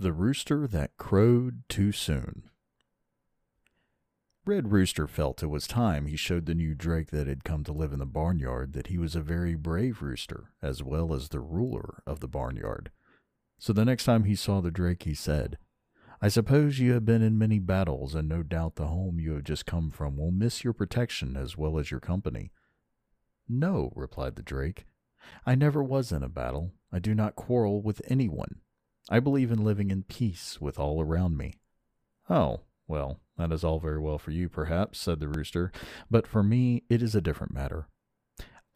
The Rooster That Crowed Too Soon. Red Rooster felt it was time he showed the new drake that had come to live in the barnyard that he was a very brave rooster, as well as the ruler of the barnyard. So the next time he saw the drake, he said, I suppose you have been in many battles, and no doubt the home you have just come from will miss your protection as well as your company. No, replied the drake. I never was in a battle. I do not quarrel with anyone. I believe in living in peace with all around me. Oh, well, that is all very well for you, perhaps, said the rooster, but for me it is a different matter.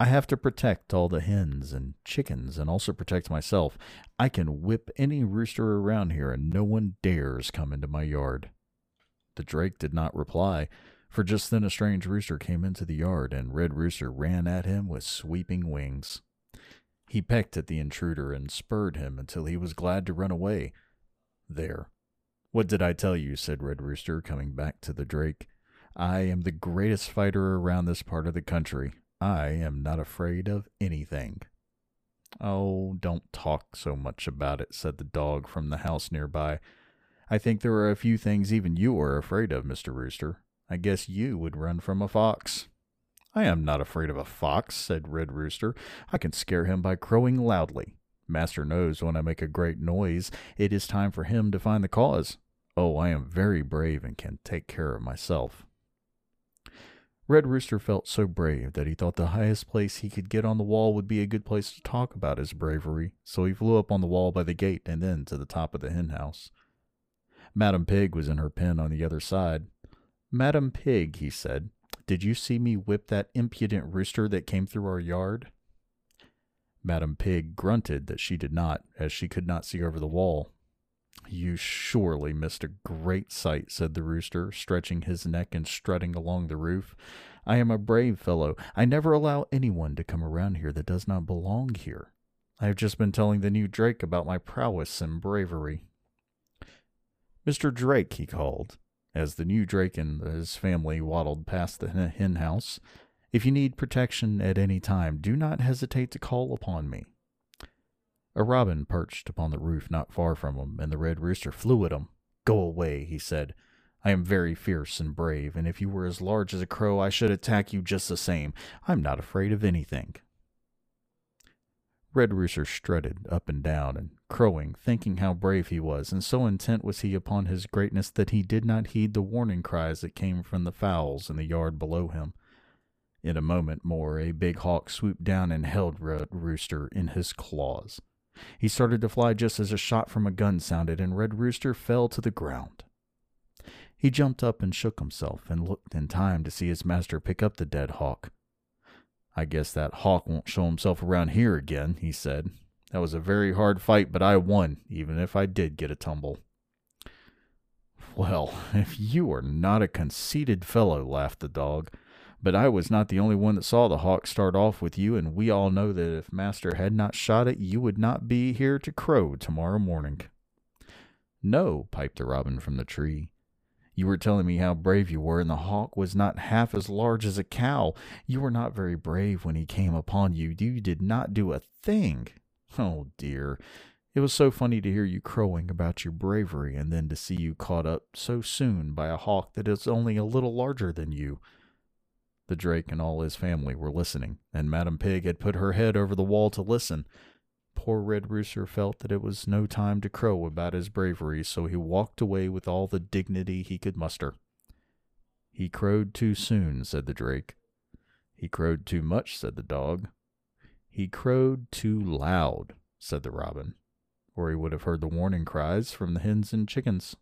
I have to protect all the hens and chickens and also protect myself. I can whip any rooster around here and no one dares come into my yard. The drake did not reply, for just then a strange rooster came into the yard and Red Rooster ran at him with sweeping wings. He pecked at the intruder and spurred him until he was glad to run away. There, what did I tell you? said Red Rooster, coming back to the drake. I am the greatest fighter around this part of the country. I am not afraid of anything. Oh, don't talk so much about it, said the dog from the house nearby. I think there are a few things even you are afraid of, Mr. Rooster. I guess you would run from a fox. I am not afraid of a fox, said Red Rooster. I can scare him by crowing loudly. Master knows when I make a great noise, it is time for him to find the cause. Oh, I am very brave and can take care of myself. Red Rooster felt so brave that he thought the highest place he could get on the wall would be a good place to talk about his bravery, so he flew up on the wall by the gate and then to the top of the hen house. Madam Pig was in her pen on the other side. Madam Pig, he said, did you see me whip that impudent rooster that came through our yard? Madam Pig grunted that she did not, as she could not see over the wall. You surely missed a great sight, said the rooster, stretching his neck and strutting along the roof. I am a brave fellow. I never allow anyone to come around here that does not belong here. I have just been telling the new Drake about my prowess and bravery. Mr. Drake, he called, as the new Drake and his family waddled past the hen house. If you need protection at any time, do not hesitate to call upon me. A robin perched upon the roof not far from him, and the red rooster flew at him. Go away, he said. I am very fierce and brave, and if you were as large as a crow, I should attack you just the same. I'm not afraid of anything. Red Rooster strutted up and down and crowing, thinking how brave he was, and so intent was he upon his greatness that he did not heed the warning cries that came from the fowls in the yard below him. In a moment more, a big hawk swooped down and held Red Rooster in his claws. He started to fly just as a shot from a gun sounded, and Red Rooster fell to the ground. He jumped up and shook himself and looked in time to see his master pick up the dead hawk. I guess that hawk won't show himself around here again, he said. That was a very hard fight, but I won, even if I did get a tumble. Well, if you are not a conceited fellow, laughed the dog. But I was not the only one that saw the hawk start off with you, and we all know that if Master had not shot it, you would not be here to crow tomorrow morning. No, piped the robin from the tree. You were telling me how brave you were, and the hawk was not half as large as a cow. You were not very brave when he came upon you. You did not do a thing. Oh, dear. It was so funny to hear you crowing about your bravery, and then to see you caught up so soon by a hawk that is only a little larger than you. The drake and all his family were listening, and Madam Pig had put her head over the wall to listen. Poor Red Rooster felt that it was no time to crow about his bravery, so he walked away with all the dignity he could muster. He crowed too soon, said the drake. He crowed too much, said the dog. He crowed too loud, said the robin, or he would have heard the warning cries from the hens and chickens.